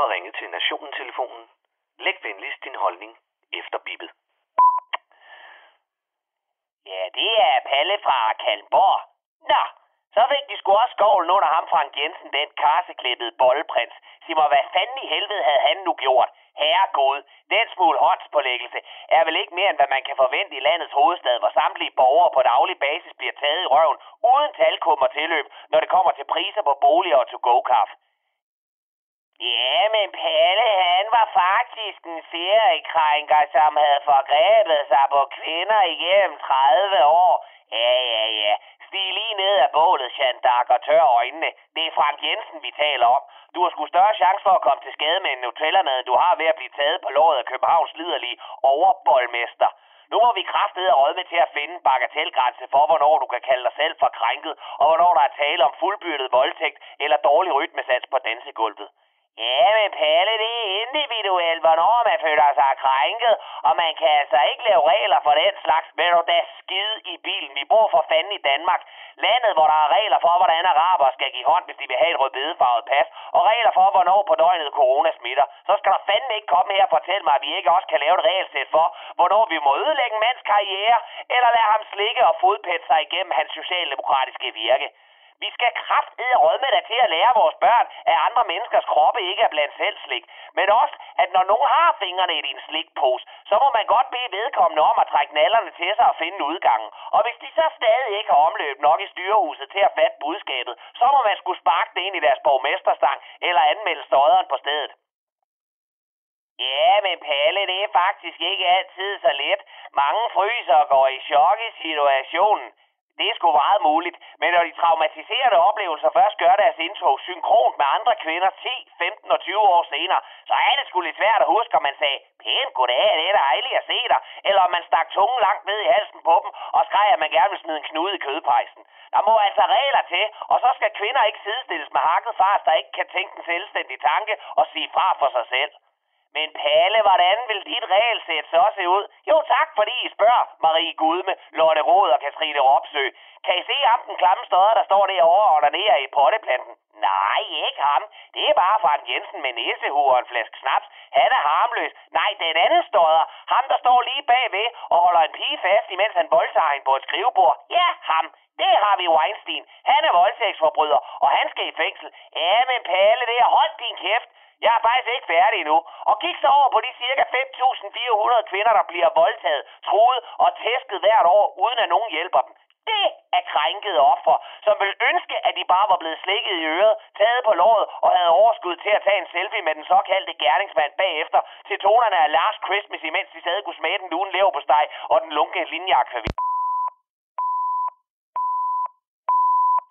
har ringet til Nationen-telefonen. Læg venligst din holdning efter bippet. Ja, det er Palle fra Kalmborg. Nå, så fik de sgu også skovlen under ham Frank Jensen, den karseklippede bolleprins. Sig mig, hvad fanden i helvede havde han nu gjort? Herregud, den smule håndspålæggelse er vel ikke mere, end hvad man kan forvente i landets hovedstad, hvor samtlige borgere på daglig basis bliver taget i røven, uden talkummer tilløb, når det kommer til priser på boliger og to-go-kaffe. Ja, men Palle, han var faktisk en seriekrænker, som havde forgrebet sig på kvinder igennem 30 år. Ja, ja, ja. Stig lige ned af bålet, Shandak, og tør øjnene. Det er Frank Jensen, vi taler om. Du har sgu større chance for at komme til skade med en Nutella-mad, end du har ved at blive taget på låret af Københavns liderlige overboldmester. Nu må vi kraftede råd med til at finde en bagatellgrænse for, hvornår du kan kalde dig selv for krænket, og hvornår der er tale om fuldbyrdet voldtægt eller dårlig rytmesats på dansegulvet. Ja, men Palle, det er individuelt, hvornår man føler sig krænket, og man kan altså ikke lave regler for den slags. Vil du da skide i bilen? Vi bor for fanden i Danmark. Landet, hvor der er regler for, hvordan araber skal give hånd, hvis de vil have et rødbedefarvet pas, og regler for, hvornår på døgnet corona smitter. Så skal der fanden ikke komme her og fortælle mig, at vi ikke også kan lave et regelsæt for, hvornår vi må ødelægge en mands karriere, eller lade ham slikke og fodpætte sig igennem hans socialdemokratiske virke. Vi skal kraftede rødme dig til at lære vores børn, at andre menneskers kroppe ikke er blandt selv slik. Men også, at når nogen har fingrene i din slikpose, så må man godt bede vedkommende om at trække nallerne til sig og finde udgangen. Og hvis de så stadig ikke har omløb nok i styrehuset til at fatte budskabet, så må man skulle sparke det ind i deres borgmesterstang eller anmelde støderen på stedet. Ja, men Palle, det er faktisk ikke altid så let. Mange fryser og går i chok i situationen. Det er sgu meget muligt, men når de traumatiserede oplevelser først gør deres indtog synkront med andre kvinder 10, 15 og 20 år senere, så er det sgu lidt svært at huske, om man sagde, pænt goddag, det er dejligt at se dig, eller om man stak tungen langt ned i halsen på dem og skreg, at man gerne vil smide en knude i kødpejsen. Der må altså regler til, og så skal kvinder ikke sidestilles med hakket fars, der ikke kan tænke en selvstændig tanke og sige fra for sig selv. Men Palle, hvordan vil dit regelsæt så se ud? Jo tak, fordi I spørger, Marie Gudme, Lotte Rod og Katrine Ropsø. Kan I se ham, den klamme stodder, der står derovre og der i potteplanten? Nej, ikke ham. Det er bare Frank Jensen med næsehue og en flaske snaps. Han er harmløs. Nej, den anden stodder. Ham, der står lige bagved og holder en pige fast, imens han voldtager hende på et skrivebord. Ja, ham. Det har vi Weinstein. Han er voldtægtsforbryder, og han skal i fængsel. Ja, men Palle, det er hold din kæft. Jeg er faktisk ikke færdig endnu. Og kig så over på de cirka 5.400 kvinder, der bliver voldtaget, truet og tæsket hvert år, uden at nogen hjælper dem. Det er krænkede offer, som vil ønske, at de bare var blevet slikket i øret, taget på låret og havde overskud til at tage en selfie med den såkaldte gerningsmand bagefter til tonerne af Last Christmas, imens de stadig kunne smage den lune leverpostej og den lunke linjak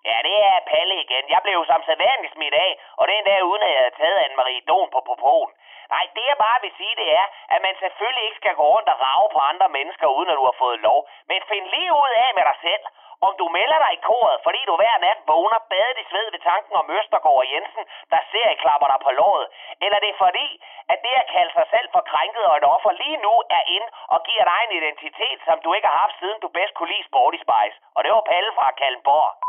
Ja, det er Palle igen. Jeg blev som sædvanligt smidt af, og det er endda uden at jeg havde taget Anne-Marie Don på popoen. Nej, det jeg bare vil sige, det er, at man selvfølgelig ikke skal gå rundt og rave på andre mennesker, uden at du har fået lov. Men find lige ud af med dig selv, om du melder dig i koret, fordi du hver nat vågner badet i sved ved tanken om Østergaard og Jensen, der ser klapper dig på låret. Eller det er fordi, at det at kalde sig selv for krænket og et offer lige nu er ind og giver dig en identitet, som du ikke har haft siden du bedst kunne lide Sporty Spice. Og det var Palle fra Kalmborg.